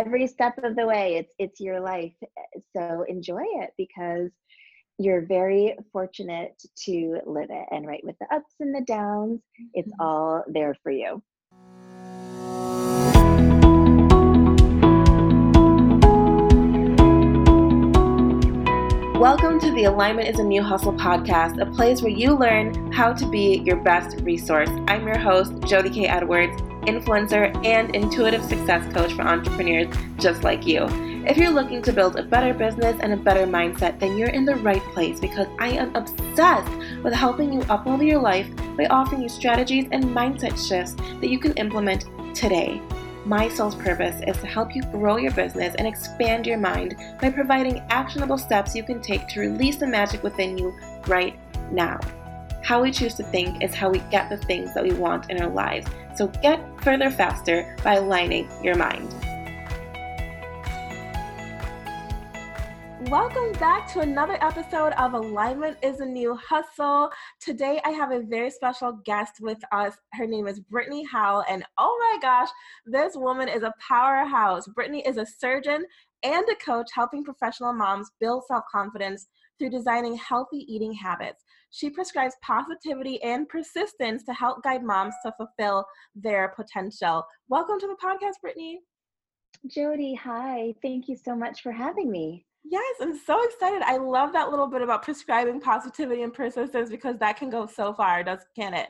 every step of the way it's it's your life so enjoy it because you're very fortunate to live it and right with the ups and the downs it's mm-hmm. all there for you Welcome to the Alignment is a New Hustle podcast, a place where you learn how to be your best resource. I'm your host, Jody K. Edwards, influencer and intuitive success coach for entrepreneurs just like you. If you're looking to build a better business and a better mindset, then you're in the right place because I am obsessed with helping you uplevel your life by offering you strategies and mindset shifts that you can implement today. My soul's purpose is to help you grow your business and expand your mind by providing actionable steps you can take to release the magic within you right now. How we choose to think is how we get the things that we want in our lives. So get further faster by aligning your mind. Welcome back to another episode of Alignment is a New Hustle. Today I have a very special guest with us. Her name is Brittany Howell, and oh my gosh, this woman is a powerhouse. Brittany is a surgeon and a coach helping professional moms build self confidence through designing healthy eating habits. She prescribes positivity and persistence to help guide moms to fulfill their potential. Welcome to the podcast, Brittany. Jody, hi. Thank you so much for having me. Yes, I'm so excited. I love that little bit about prescribing positivity and persistence because that can go so far, does can it?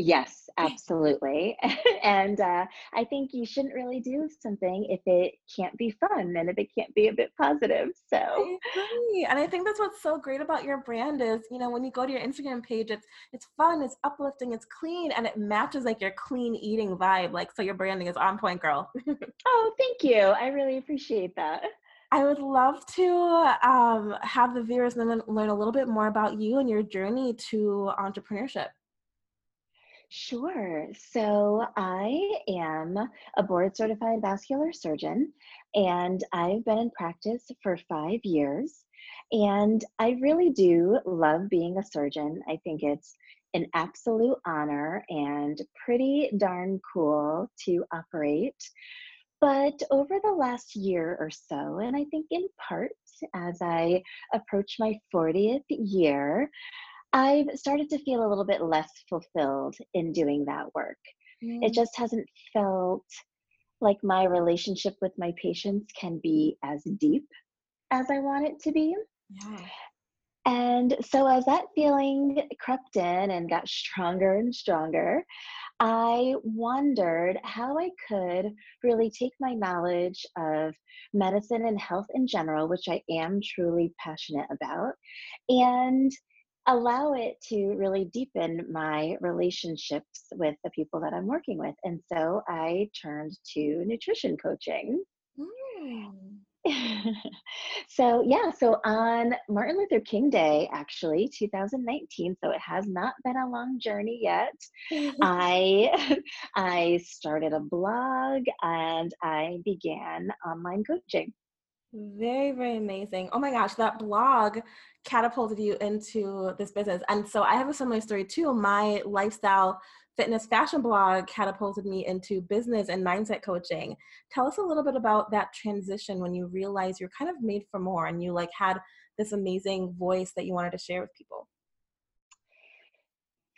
Yes, absolutely. and uh, I think you shouldn't really do something if it can't be fun and if it can't be a bit positive. So, I and I think that's what's so great about your brand is, you know, when you go to your Instagram page, it's it's fun, it's uplifting, it's clean, and it matches like your clean eating vibe. Like, so your branding is on point, girl. oh, thank you. I really appreciate that. I would love to um, have the viewers learn, learn a little bit more about you and your journey to entrepreneurship. Sure. So I am a board certified vascular surgeon, and I've been in practice for five years. And I really do love being a surgeon. I think it's an absolute honor and pretty darn cool to operate but over the last year or so, and I think in part as I approach my 40th year, I've started to feel a little bit less fulfilled in doing that work. Mm. It just hasn't felt like my relationship with my patients can be as deep as I want it to be. Yeah. And so, as that feeling crept in and got stronger and stronger, I wondered how I could really take my knowledge of medicine and health in general, which I am truly passionate about, and allow it to really deepen my relationships with the people that I'm working with. And so I turned to nutrition coaching. Mm. so yeah so on martin luther king day actually 2019 so it has not been a long journey yet i i started a blog and i began online coaching very very amazing oh my gosh that blog catapulted you into this business and so i have a similar story too my lifestyle fitness fashion blog catapulted me into business and mindset coaching. Tell us a little bit about that transition when you realize you're kind of made for more and you like had this amazing voice that you wanted to share with people.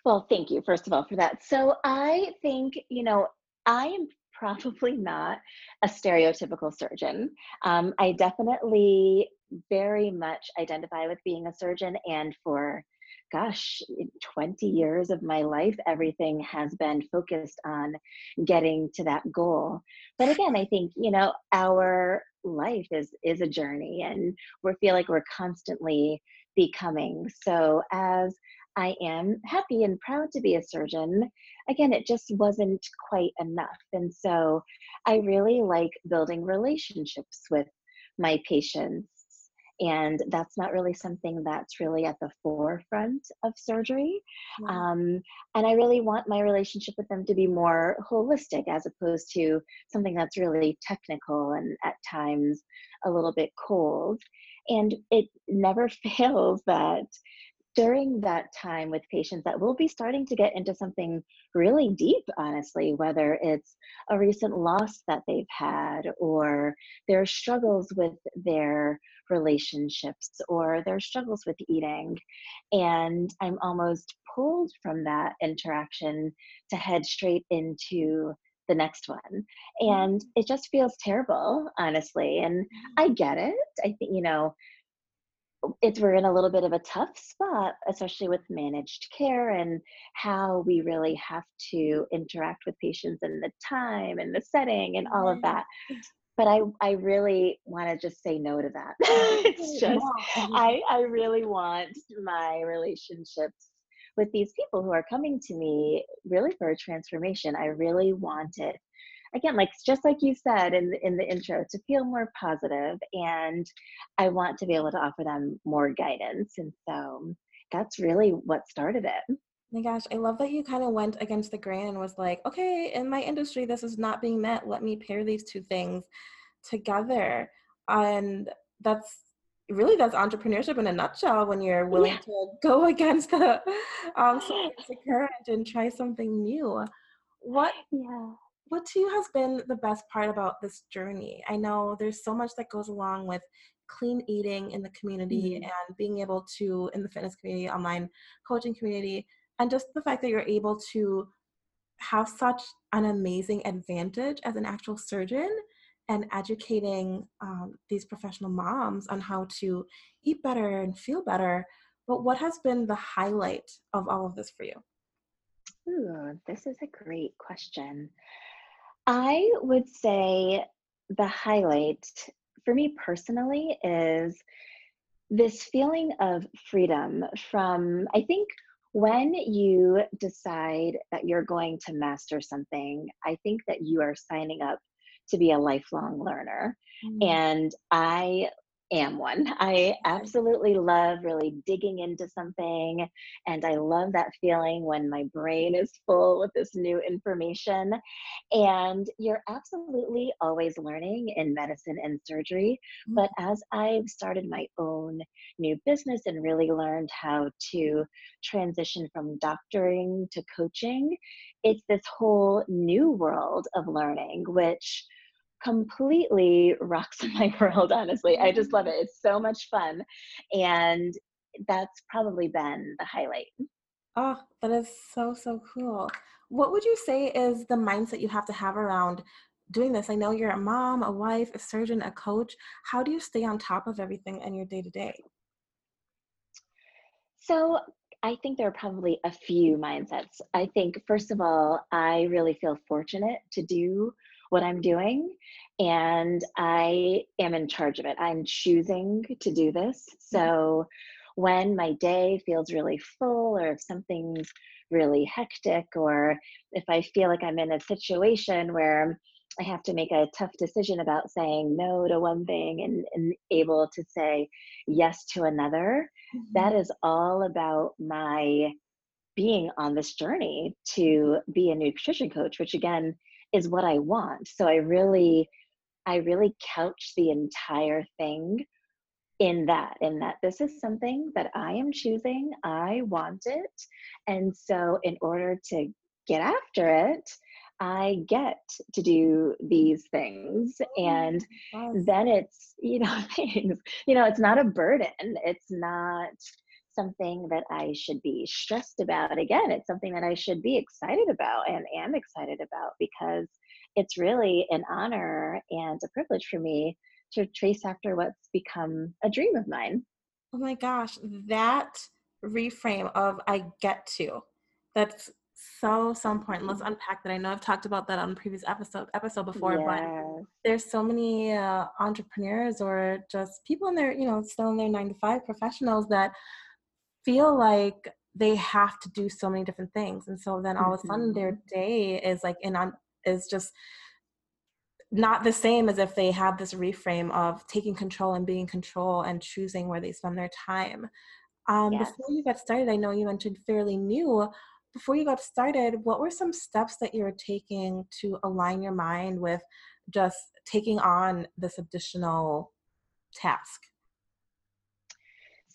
Well, thank you, first of all, for that. So I think, you know, I am probably not a stereotypical surgeon. Um, I definitely very much identify with being a surgeon, and for gosh, 20 years of my life, everything has been focused on getting to that goal. But again, I think, you know, our life is is a journey and we feel like we're constantly becoming. So as I am happy and proud to be a surgeon. Again, it just wasn't quite enough. And so I really like building relationships with my patients and that's not really something that's really at the forefront of surgery um, and i really want my relationship with them to be more holistic as opposed to something that's really technical and at times a little bit cold and it never fails that during that time with patients that we'll be starting to get into something really deep, honestly, whether it's a recent loss that they've had, or their struggles with their relationships, or their struggles with eating. And I'm almost pulled from that interaction to head straight into the next one. And mm-hmm. it just feels terrible, honestly. And I mm-hmm. get it. I think, you know, it's we're in a little bit of a tough spot, especially with managed care and how we really have to interact with patients and the time and the setting and all of that. But I, I really want to just say no to that. it's just I, I really want my relationships with these people who are coming to me really for a transformation. I really want it again like just like you said in the, in the intro to feel more positive and i want to be able to offer them more guidance and so that's really what started it oh my gosh, I love that you kind of went against the grain and was like, okay, in my industry, this is not being met. Let me pair these two things together. And that's really that's entrepreneurship in a nutshell when you're willing yeah. to go against the um the current and try something new. What yeah what to you has been the best part about this journey? I know there's so much that goes along with clean eating in the community mm-hmm. and being able to in the fitness community, online coaching community, and just the fact that you're able to have such an amazing advantage as an actual surgeon and educating um, these professional moms on how to eat better and feel better. But what has been the highlight of all of this for you? Ooh, this is a great question. I would say the highlight for me personally is this feeling of freedom from, I think, when you decide that you're going to master something, I think that you are signing up to be a lifelong learner. Mm. And I am one. I absolutely love really digging into something. And I love that feeling when my brain is full with this new information. And you're absolutely always learning in medicine and surgery. Mm-hmm. But as I've started my own new business and really learned how to transition from doctoring to coaching, it's this whole new world of learning, which completely rocks my world, honestly. I just love it. Mm-hmm. It's so much fun. And that's probably been the highlight. Oh, that is so, so cool. What would you say is the mindset you have to have around doing this? I know you're a mom, a wife, a surgeon, a coach. How do you stay on top of everything in your day to day? So, I think there are probably a few mindsets. I think, first of all, I really feel fortunate to do what I'm doing and I am in charge of it. I'm choosing to do this. Mm-hmm. So when my day feels really full or if something's really hectic or if I feel like I'm in a situation where I have to make a tough decision about saying no to one thing and, and able to say yes to another, mm-hmm. that is all about my being on this journey to be a nutrition coach, which again is what I want. So I really, I really couch the entire thing in that, in that this is something that I am choosing. I want it. And so in order to get after it, I get to do these things. Oh, and then it's, you know, things, you know, it's not a burden. It's not something that I should be stressed about. Again, it's something that I should be excited about and am excited about because it's really an honor and a privilege for me to trace after what's become a dream of mine. Oh my gosh, that reframe of I get to. That's so so important. Let's unpack that. I know I've talked about that on previous episode episode before, yes. but there's so many uh, entrepreneurs or just people in their you know still in their nine to five professionals that feel like they have to do so many different things and so then all of a sudden their mm-hmm. day is like in on is just not the same as if they have this reframe of taking control and being in control and choosing where they spend their time. Um, yes. Before you got started, I know you mentioned fairly new. Before you got started, what were some steps that you were taking to align your mind with just taking on this additional task?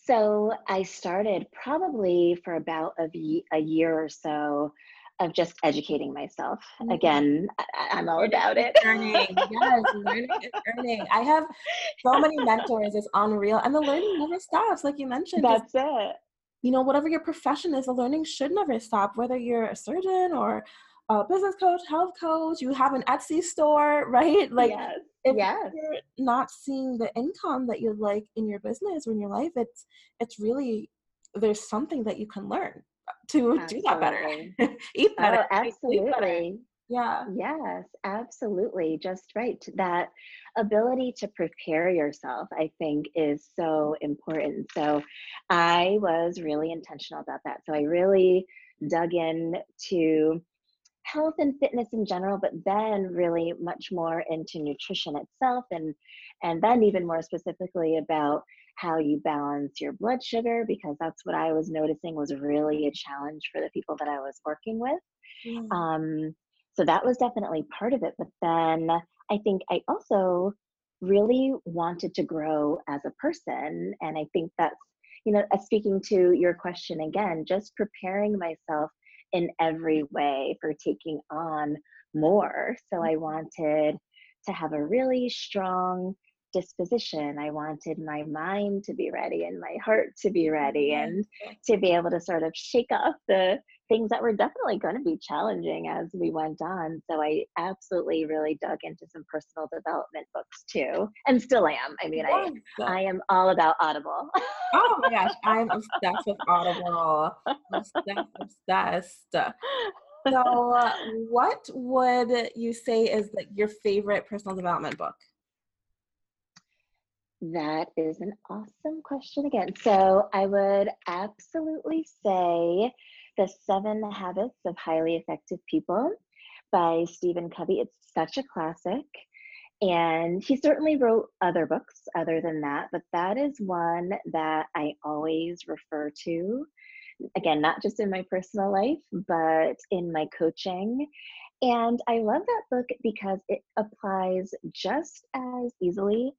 So I started probably for about a, a year or so of just educating myself. Mm-hmm. Again, I, am all about it. Learning, yes, learning is earning. I have so many mentors. It's unreal, and the learning never stops. Like you mentioned, that's it. You know, whatever your profession is, the learning should never stop. Whether you're a surgeon or a business coach, health coach, you have an Etsy store, right? Like, yes. if yes. you're not seeing the income that you'd like in your business or in your life, it's it's really there's something that you can learn to absolutely. do that better. Eat oh, better. Oh, absolutely. Better. Yeah. Yes, absolutely. Just right. That ability to prepare yourself, I think, is so important. So I was really intentional about that. So I really dug in to health and fitness in general, but then really much more into nutrition itself and and then even more specifically about how you balance your blood sugar because that's what I was noticing was really a challenge for the people that I was working with. Mm. Um, so that was definitely part of it. But then I think I also really wanted to grow as a person. And I think that's, you know, speaking to your question again, just preparing myself in every way for taking on more. So I wanted to have a really strong disposition. I wanted my mind to be ready and my heart to be ready mm-hmm. and to be able to sort of shake off the things that were definitely going to be challenging as we went on. So I absolutely really dug into some personal development books too, and still am. I mean, yes. I I am all about Audible. oh my gosh, I'm obsessed with Audible. Obsessed, obsessed. So, uh, what would you say is like your favorite personal development book? That is an awesome question again. So I would absolutely say The Seven Habits of Highly Effective People by Stephen Covey. It's such a classic. And he certainly wrote other books other than that, but that is one that I always refer to. Again, not just in my personal life, but in my coaching. And I love that book because it applies just as easily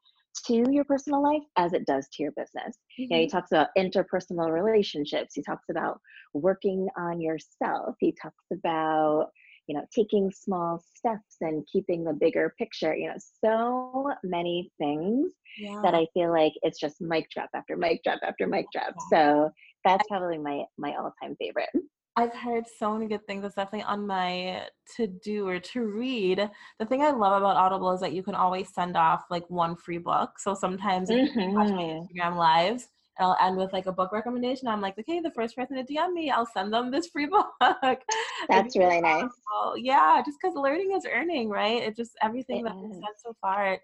to your personal life as it does to your business. Mm-hmm. You know, he mm-hmm. talks about interpersonal relationships. He talks about working on yourself. He talks about, you know, taking small steps and keeping the bigger picture. You know, so many things yeah. that I feel like it's just mic drop after mic drop after mic drop. So that's probably my my all time favorite. I've heard so many good things. It's definitely on my to do or to read. The thing I love about Audible is that you can always send off like one free book. So sometimes mm-hmm. you watch my. Instagram lives and I'll end with like a book recommendation. I'm like, okay, the first person to DM me, I'll send them this free book. That's really nice. Yeah, just because learning is earning, right? It just everything it that we've said so far, it,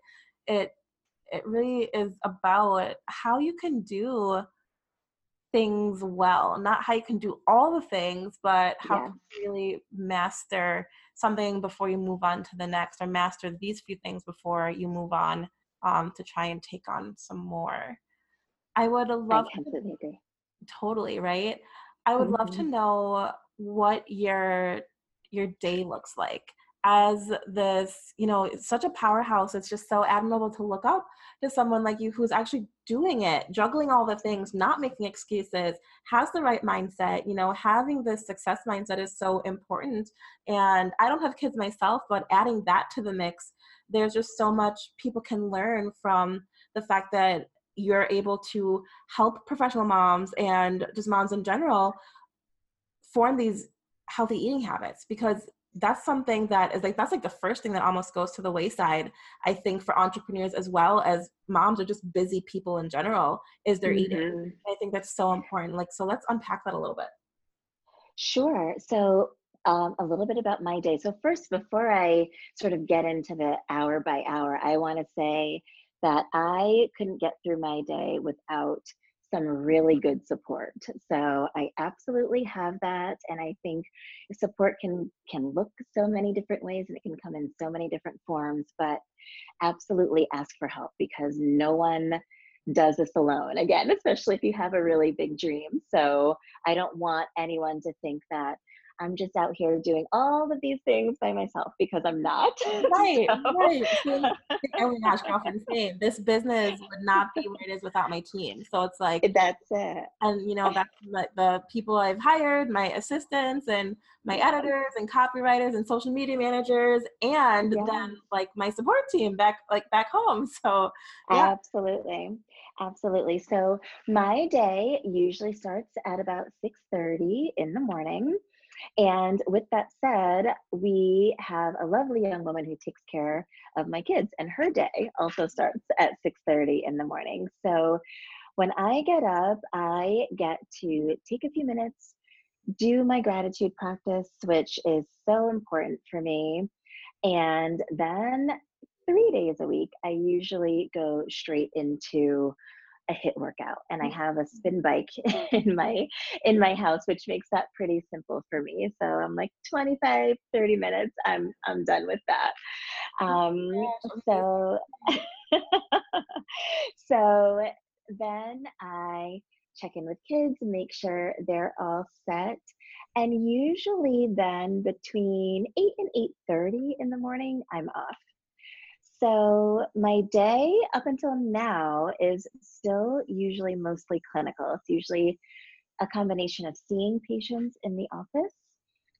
it it really is about how you can do things well not how you can do all the things but how yeah. to really master something before you move on to the next or master these few things before you move on um, to try and take on some more i would love I to, agree. totally right i would mm-hmm. love to mm-hmm. know what your your day looks like as this, you know, such a powerhouse. It's just so admirable to look up to someone like you who's actually doing it, juggling all the things, not making excuses, has the right mindset. You know, having this success mindset is so important. And I don't have kids myself, but adding that to the mix, there's just so much people can learn from the fact that you're able to help professional moms and just moms in general form these healthy eating habits because that's something that is like that's like the first thing that almost goes to the wayside i think for entrepreneurs as well as moms or just busy people in general is their mm-hmm. eating i think that's so important. Like so let's unpack that a little bit. Sure. So um, a little bit about my day. So first before i sort of get into the hour by hour i want to say that i couldn't get through my day without some really good support. So I absolutely have that and I think support can can look so many different ways and it can come in so many different forms, but absolutely ask for help because no one does this alone. Again, especially if you have a really big dream. So I don't want anyone to think that I'm just out here doing all of these things by myself because I'm not. Right, so. right. my gosh, girlfriend. This business would not be where it is without my team. So it's like eh, that's it. And you know, that's like the people I've hired, my assistants and my editors and copywriters and social media managers, and yeah. then like my support team back like back home. So yeah. absolutely, absolutely. So my day usually starts at about six thirty in the morning. And with that said, we have a lovely young woman who takes care of my kids, and her day also starts at 6:30 in the morning. So when I get up, I get to take a few minutes, do my gratitude practice, which is so important for me. And then three days a week, I usually go straight into a HIIT workout and I have a spin bike in my in my house which makes that pretty simple for me. So I'm like 25 30 minutes I'm I'm done with that. Um so so then I check in with kids make sure they're all set and usually then between 8 and 8:30 in the morning I'm off so, my day up until now is still usually mostly clinical. It's usually a combination of seeing patients in the office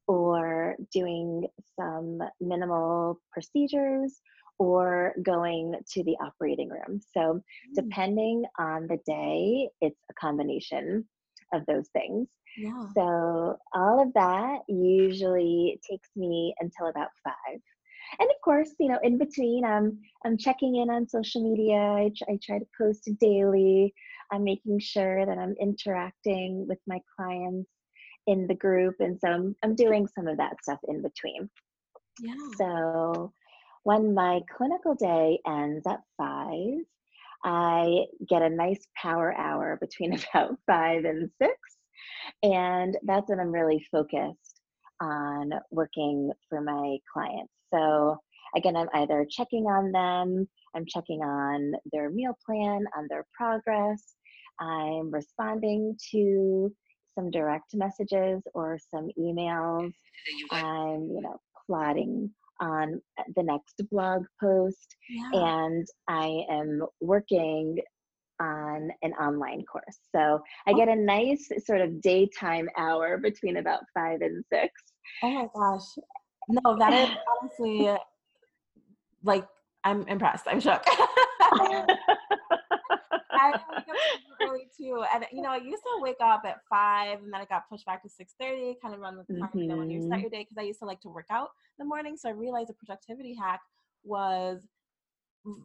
or doing some minimal procedures or going to the operating room. So, mm. depending on the day, it's a combination of those things. Yeah. So, all of that usually takes me until about five and of course you know in between i'm i'm checking in on social media. I, I try to post daily. I'm making sure that i'm interacting with my clients in the group. And so i'm, I'm doing some of that stuff in between. Yeah. So when my clinical day ends at five i get a nice power hour between about five and six. And that's when i'm really focused on working for my clients so again, I'm either checking on them, I'm checking on their meal plan, on their progress, I'm responding to some direct messages or some emails. I'm, you know, plotting on uh, the next blog post, yeah. and I am working on an online course. So I oh. get a nice sort of daytime hour between about five and six. Oh my gosh. No, that is honestly like I'm impressed. I'm shook. I wake up early too, and you know, I used to wake up at five, and then I got pushed back to six thirty, kind of run with the time. Mm-hmm. when you start mm-hmm. your day, because I used to like to work out in the morning, so I realized a productivity hack was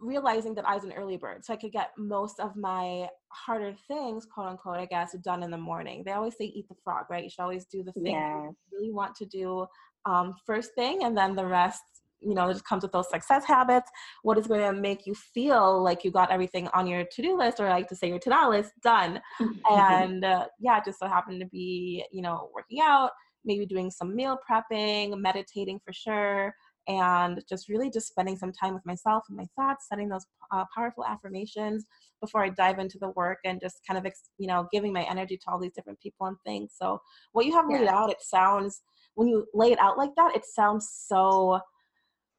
realizing that I was an early bird, so I could get most of my harder things, quote unquote, I guess, done in the morning. They always say eat the frog, right? You should always do the thing yes. you really want to do um, first thing, and then the rest, you know, just comes with those success habits. What is going to make you feel like you got everything on your to do list, or I like to say your to do list, done? and uh, yeah, it just so happened to be, you know, working out, maybe doing some meal prepping, meditating for sure and just really just spending some time with myself and my thoughts setting those uh, powerful affirmations before i dive into the work and just kind of you know giving my energy to all these different people and things so what you have yeah. laid out it sounds when you lay it out like that it sounds so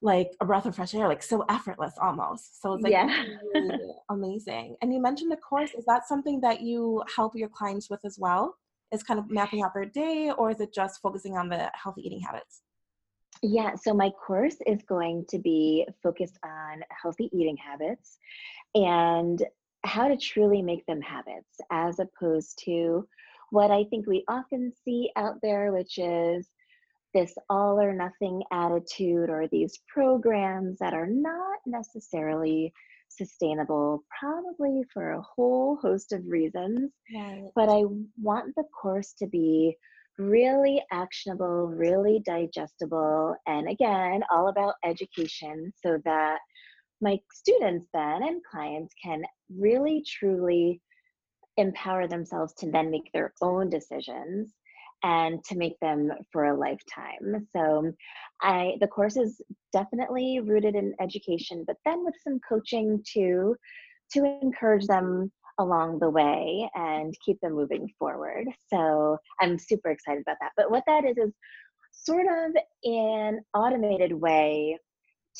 like a breath of fresh air like so effortless almost. So it's like yeah. really amazing. And you mentioned the course. Is that something that you help your clients with as well? Is kind of mapping out their day or is it just focusing on the healthy eating habits? Yeah, so my course is going to be focused on healthy eating habits and how to truly make them habits as opposed to what I think we often see out there, which is this all or nothing attitude or these programs that are not necessarily sustainable, probably for a whole host of reasons. Right. But I want the course to be really actionable, really digestible, and again, all about education so that my students then and clients can really truly empower themselves to then make their own decisions and to make them for a lifetime. So I the course is definitely rooted in education, but then with some coaching too to encourage them along the way and keep them moving forward. So I'm super excited about that. But what that is is sort of an automated way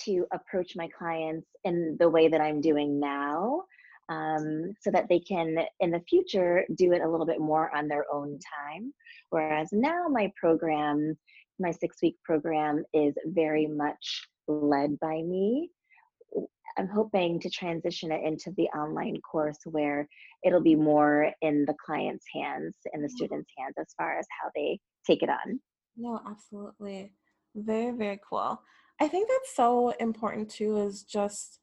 to approach my clients in the way that I'm doing now. Um, so that they can in the future do it a little bit more on their own time. Whereas now my program, my six week program, is very much led by me. I'm hoping to transition it into the online course where it'll be more in the client's hands, in the student's hands, as far as how they take it on. No, absolutely. Very, very cool. I think that's so important too, is just,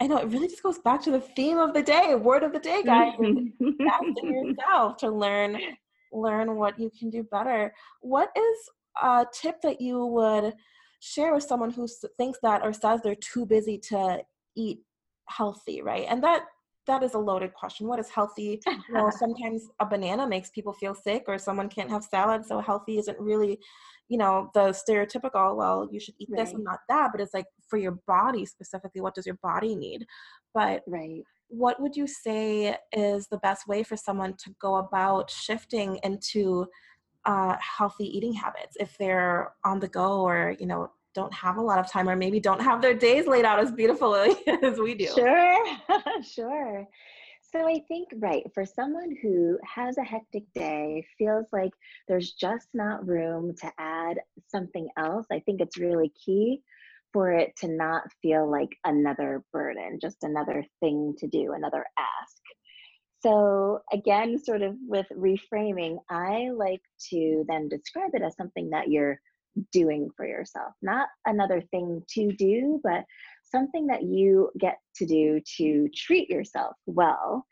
I know it really just goes back to the theme of the day, word of the day, guys. Invest in yourself to learn learn what you can do better. What is a tip that you would share with someone who thinks that or says they're too busy to eat healthy, right? And that that is a loaded question. What is healthy? You know, sometimes a banana makes people feel sick, or someone can't have salad, so healthy isn't really, you know, the stereotypical. Well, you should eat right. this and not that. But it's like for your body specifically, what does your body need? But right. What would you say is the best way for someone to go about shifting into uh, healthy eating habits if they're on the go or you know don't have a lot of time or maybe don't have their days laid out as beautifully as we do. Sure, sure. So I think, right, for someone who has a hectic day, feels like there's just not room to add something else, I think it's really key for it to not feel like another burden, just another thing to do, another ask. So, again, sort of with reframing, I like to then describe it as something that you're doing for yourself, not another thing to do, but something that you get to do to treat yourself well.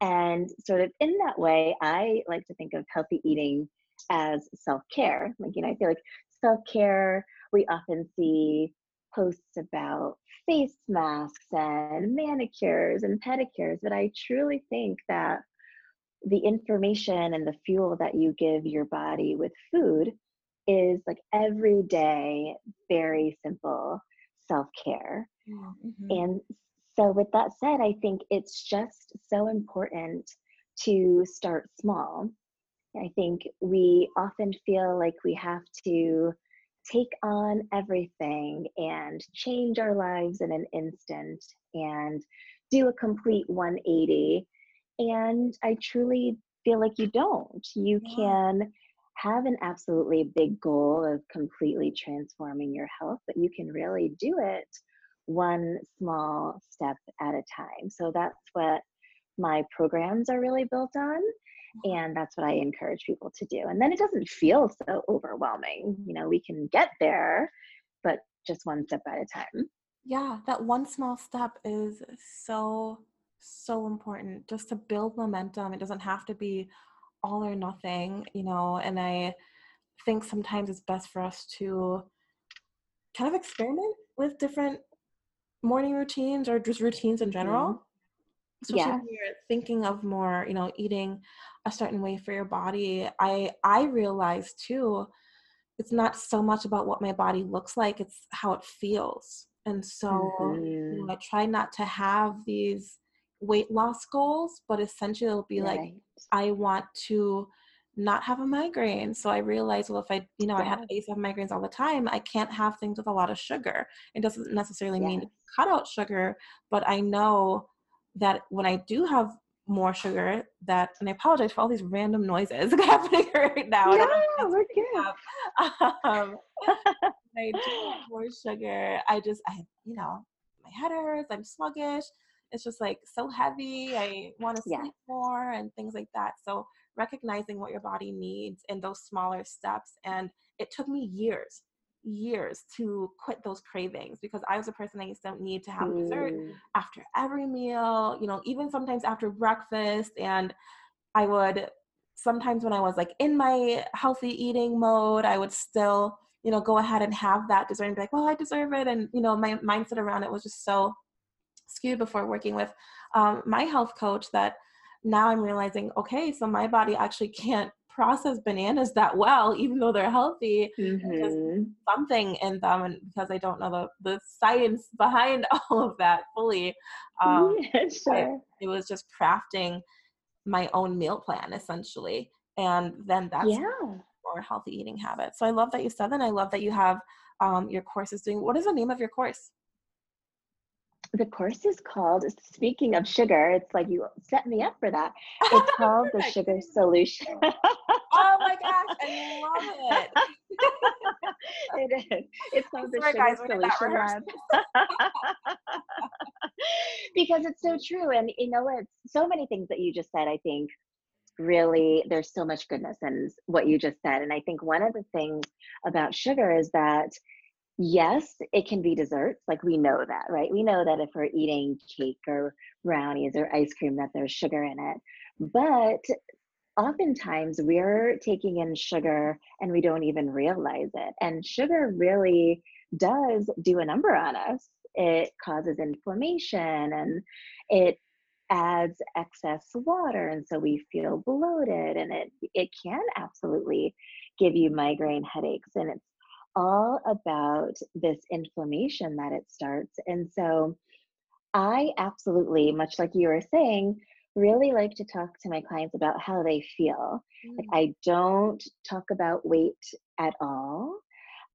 And sort of in that way, I like to think of healthy eating as self care. Like, you know, I feel like self care, we often see posts about face masks and manicures and pedicures, but I truly think that the information and the fuel that you give your body with food is like everyday, very simple self care. Mm-hmm. And so, with that said, I think it's just so important to start small. I think we often feel like we have to take on everything and change our lives in an instant and do a complete 180. And I truly feel like you don't. You yeah. can have an absolutely big goal of completely transforming your health, but you can really do it one small step at a time. So that's what my programs are really built on. Mm-hmm. And that's what I encourage people to do. And then it doesn't feel so overwhelming. You know, we can get there, but just one step at a time. Yeah, that one small step is so, so important just to build momentum. It doesn't have to be all or nothing, you know, and I think sometimes it's best for us to kind of experiment with different morning routines or just routines in general. Mm-hmm. Especially yeah. when you're thinking of more, you know, eating a certain way for your body. I I realize too, it's not so much about what my body looks like, it's how it feels. And so mm-hmm. you know, I try not to have these weight loss goals, but essentially it'll be right. like I want to not have a migraine. So I realized, well, if I, you know, yeah. I had I used to have migraines all the time, I can't have things with a lot of sugar. It doesn't necessarily mean cut out sugar, but I know that when I do have more sugar, that and I apologize for all these random noises happening right now. Yeah, we're good. Um, I do have more sugar. I just, I, you know, my head hurts. I'm sluggish it's just like so heavy. I want to sleep yeah. more and things like that. So recognizing what your body needs in those smaller steps. And it took me years, years to quit those cravings because I was a person I used to need to have mm. dessert after every meal, you know, even sometimes after breakfast. And I would sometimes when I was like in my healthy eating mode, I would still, you know, go ahead and have that dessert and be like, well, I deserve it. And, you know, my mindset around it was just so skewed before working with um, my health coach that now I'm realizing, okay, so my body actually can't process bananas that well, even though they're healthy. Mm-hmm. something in them, and because I don't know the the science behind all of that fully, um, yeah, sure. I, it was just crafting my own meal plan essentially, and then that's yeah. more healthy eating habits. So I love that you said that. I love that you have um, your courses doing. What is the name of your course? The course is called speaking of sugar it's like you set me up for that. It's called the sugar solution. Oh my gosh i love it. It is. It's called the sugar guys, solution lab because it's so true and you know it's so many things that you just said i think really there's so much goodness in what you just said and i think one of the things about sugar is that yes, it can be desserts. Like we know that, right? We know that if we're eating cake or brownies or ice cream, that there's sugar in it. But oftentimes we're taking in sugar and we don't even realize it. And sugar really does do a number on us. It causes inflammation and it adds excess water and so we feel bloated and it it can absolutely give you migraine headaches and it's all about this inflammation that it starts. And so I absolutely, much like you were saying, really like to talk to my clients about how they feel. Mm. Like I don't talk about weight at all.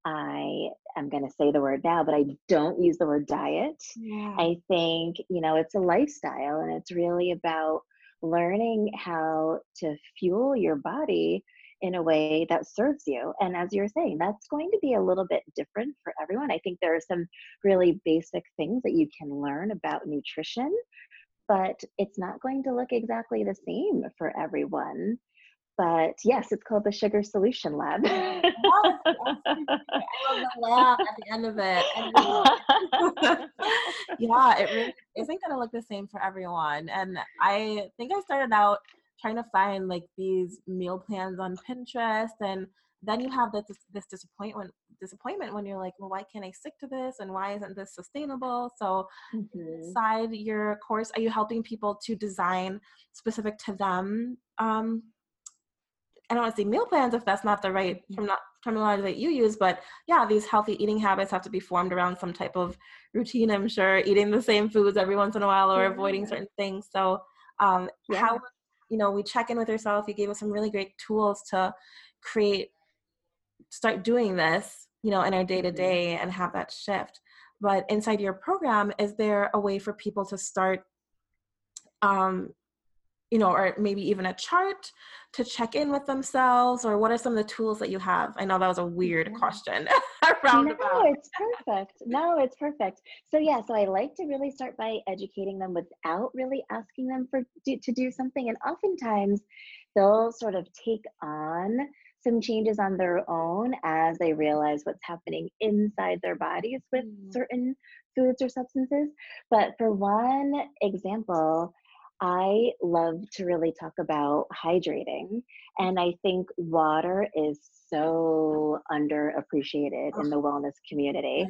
I am going to say the word now, but I don't use the word diet. Yeah. I think, you know, it's a lifestyle and it's really about learning how to fuel your body in a way that serves you. And as you're saying, that's going to be a little bit different for everyone. I think there are some really basic things that you can learn about nutrition, but it's not going to look exactly the same for everyone. But yes, it's called the Sugar Solution Lab. The lab at the end of it. yeah, it really isn't going to look the same for everyone. And I think I started out trying to find like these meal plans on Pinterest and then you have this this disappointment disappointment when you're like well why can't i stick to this and why isn't this sustainable so mm-hmm. inside your course are you helping people to design specific to them um i don't want to say meal plans if that's not the right from not terminology that you use but yeah these healthy eating habits have to be formed around some type of routine i'm sure eating the same foods every once in a while or yeah. avoiding certain things so um, yeah. how you know we check in with yourself you gave us some really great tools to create start doing this you know in our day to day and have that shift. But inside your program is there a way for people to start um you know or maybe even a chart to check in with themselves or what are some of the tools that you have i know that was a weird yeah. question no it's perfect no it's perfect so yeah so i like to really start by educating them without really asking them for to do something and oftentimes they'll sort of take on some changes on their own as they realize what's happening inside their bodies with mm. certain foods or substances but for one example I love to really talk about hydrating. And I think water is so underappreciated in the wellness community.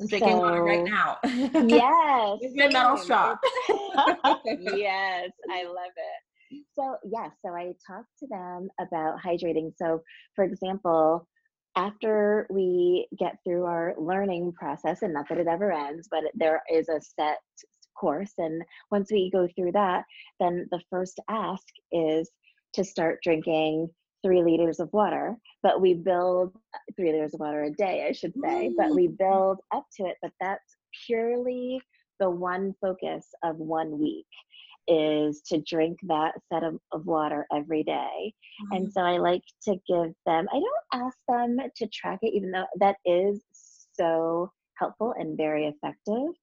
I'm drinking so, water right now. yes. A metal straw. yes, I love it. So, yeah, so I talk to them about hydrating. So, for example, after we get through our learning process, and not that it ever ends, but there is a set course. And once we go through that, then the first ask is to start drinking three liters of water. But we build three liters of water a day, I should say, but we build up to it. But that's purely the one focus of one week is to drink that set of, of water every day. Mm-hmm. And so I like to give them, I don't ask them to track it, even though that is so helpful and very effective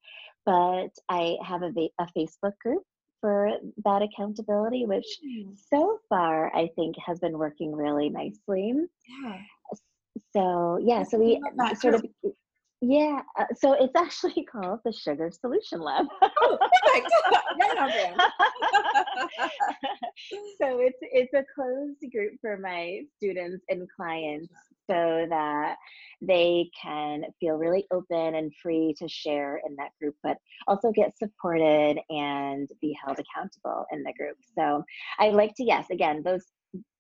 but I have a, a Facebook group for that accountability, which mm. so far I think has been working really nicely. Yeah. So yeah, so we sort of yeah, uh, so it's actually called the Sugar Solution Lab. oh, perfect! right on there. so it's it's a closed group for my students and clients, so that they can feel really open and free to share in that group, but also get supported and be held accountable in the group. So I like to yes, again those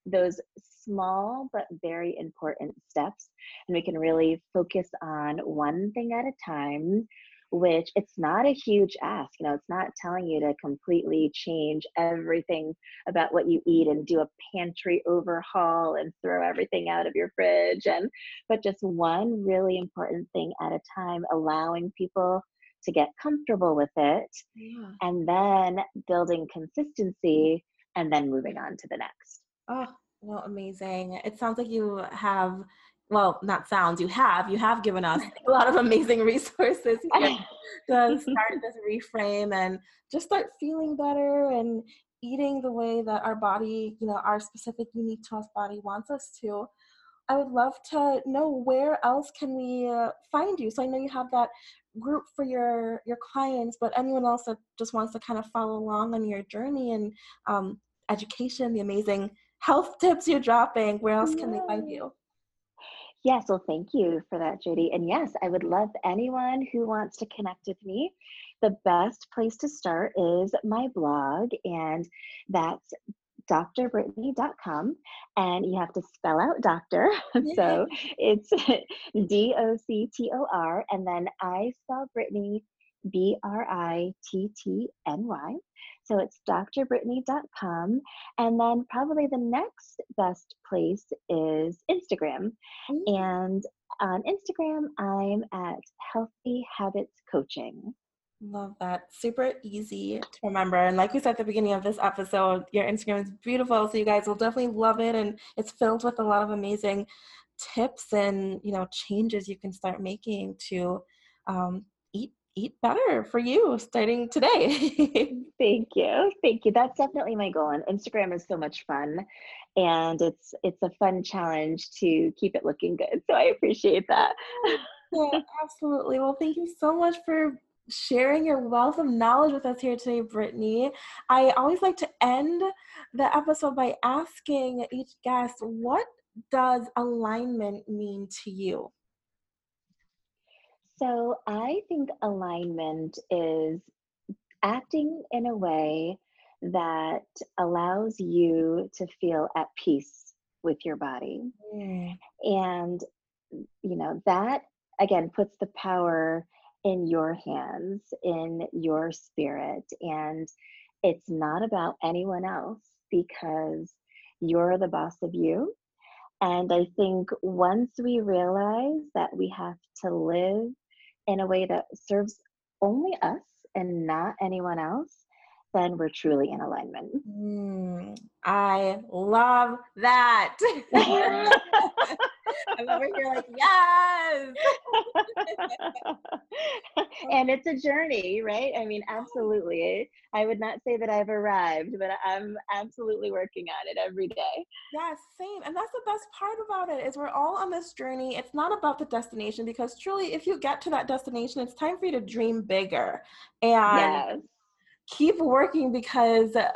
those small but very important steps and we can really focus on one thing at a time which it's not a huge ask you know it's not telling you to completely change everything about what you eat and do a pantry overhaul and throw everything out of your fridge and but just one really important thing at a time allowing people to get comfortable with it yeah. and then building consistency and then moving on to the next oh well amazing it sounds like you have well, not sounds, you have, you have given us a lot of amazing resources here to start this reframe and just start feeling better and eating the way that our body, you know, our specific unique to us body wants us to. I would love to know where else can we uh, find you. So I know you have that group for your your clients, but anyone else that just wants to kind of follow along on your journey and um, education, the amazing health tips you're dropping, where else can they find you? Yes, well, thank you for that, Judy. And yes, I would love anyone who wants to connect with me. The best place to start is my blog, and that's drbrittany.com. And you have to spell out doctor. so it's D O C T O R, and then I spell Brittany B R I T T N Y. So it's drbrittany.com. And then probably the next best place is Instagram. Mm-hmm. And on Instagram, I'm at Healthy Habits Coaching. Love that. Super easy to remember. And like we said at the beginning of this episode, your Instagram is beautiful. So you guys will definitely love it. And it's filled with a lot of amazing tips and, you know, changes you can start making to um, eat better for you starting today. Thank you. Thank you. That's definitely my goal. And Instagram is so much fun and it's it's a fun challenge to keep it looking good. So I appreciate that. yeah, absolutely. Well, thank you so much for sharing your wealth of knowledge with us here today, Brittany. I always like to end the episode by asking each guest, what does alignment mean to you? So I think alignment is acting in a way that allows you to feel at peace with your body. Mm. And, you know, that again puts the power in your hands, in your spirit. And it's not about anyone else because you're the boss of you. And I think once we realize that we have to live in a way that serves only us and not anyone else, then we're truly in alignment. Mm, I love that. I'm over here like, yes. and it's a journey, right? I mean, absolutely. I would not say that I've arrived, but I'm absolutely working on it every day. Yes, same. And that's the best part about it is we're all on this journey. It's not about the destination because truly, if you get to that destination, it's time for you to dream bigger and yes. keep working because uh,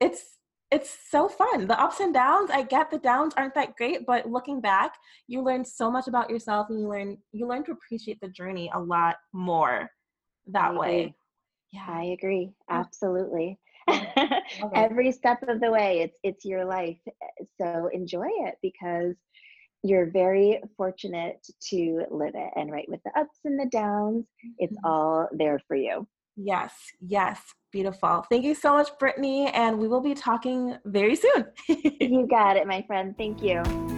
it's it's so fun. The ups and downs, I get the downs aren't that great, but looking back, you learn so much about yourself and you learn you learn to appreciate the journey a lot more that way. Yeah, I agree. Absolutely. Every step of the way, it's it's your life. So enjoy it because you're very fortunate to live it. And right with the ups and the downs, it's mm-hmm. all there for you. Yes, yes. Beautiful. Thank you so much, Brittany. And we will be talking very soon. you got it, my friend. Thank you.